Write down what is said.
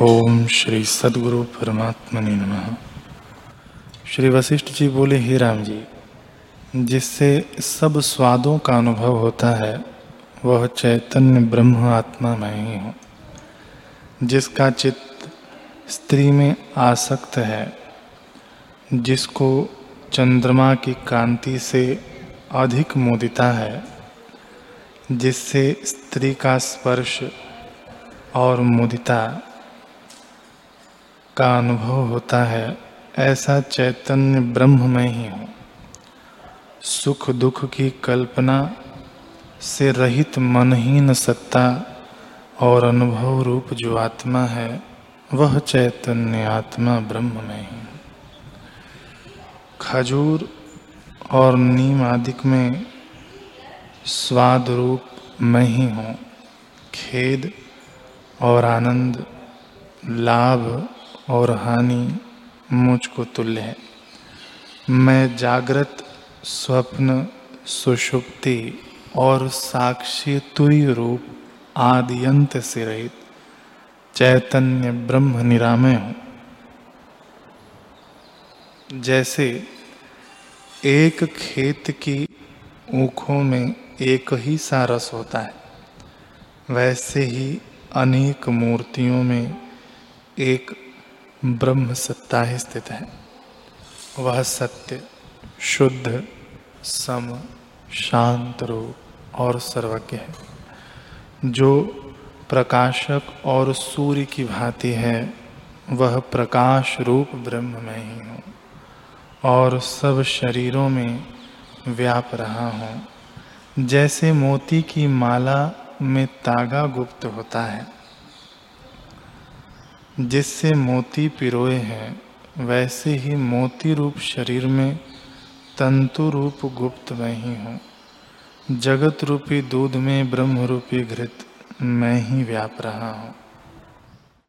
ओम श्री सदगुरु परमात्मा नमः। श्री वशिष्ठ जी बोले, हे राम जी, जिससे सब स्वादों का अनुभव होता है, वह चैतन्य ब्रह्म आत्मा मैं ही हूँ। जिसका चित्त स्त्री में आसक्त है, जिसको चंद्रमा की कांति से अधिक मोदिता है, जिससे स्त्री का स्पर्श और मुदिता का अनुभव होता है, ऐसा चैतन्य ब्रह्म में ही हूँ। सुख दुख की कल्पना से रहित मनहीन सत्ता और अनुभव रूप जो आत्मा है, वह चैतन्य आत्मा ब्रह्म में ही खजूर और नीम आदि में स्वाद रूप मैं ही हूँ। खेद और आनंद, लाभ और हानि मुझको तुल्य है। मैं जागृत, स्वप्न, सुषुप्ति और साक्षी तुरी रूप आदियंत से रहित चैतन्य ब्रह्म निरामय हूँ। जैसे एक खेत की ऊखों में एक ही सा रस होता है, वैसे ही अनेक मूर्तियों में एक ब्रह्म सत्ता ही स्थित है। वह सत्य शुद्ध, सम, शांत रूप और सर्वज्ञ है। जो प्रकाशक और सूर्य की भांति है, वह प्रकाश रूप ब्रह्म में ही हूँ और सब शरीरों में व्याप रहा हूँ। जैसे मोती की माला में तागा गुप्त होता है जिससे मोती पिरोए हैं, वैसे ही मोती रूप शरीर में तंतु रूप गुप्त मैं ही हूँ। जगत रूपी दूध में ब्रह्म रूपी घृत मैं ही व्याप रहा हूँ।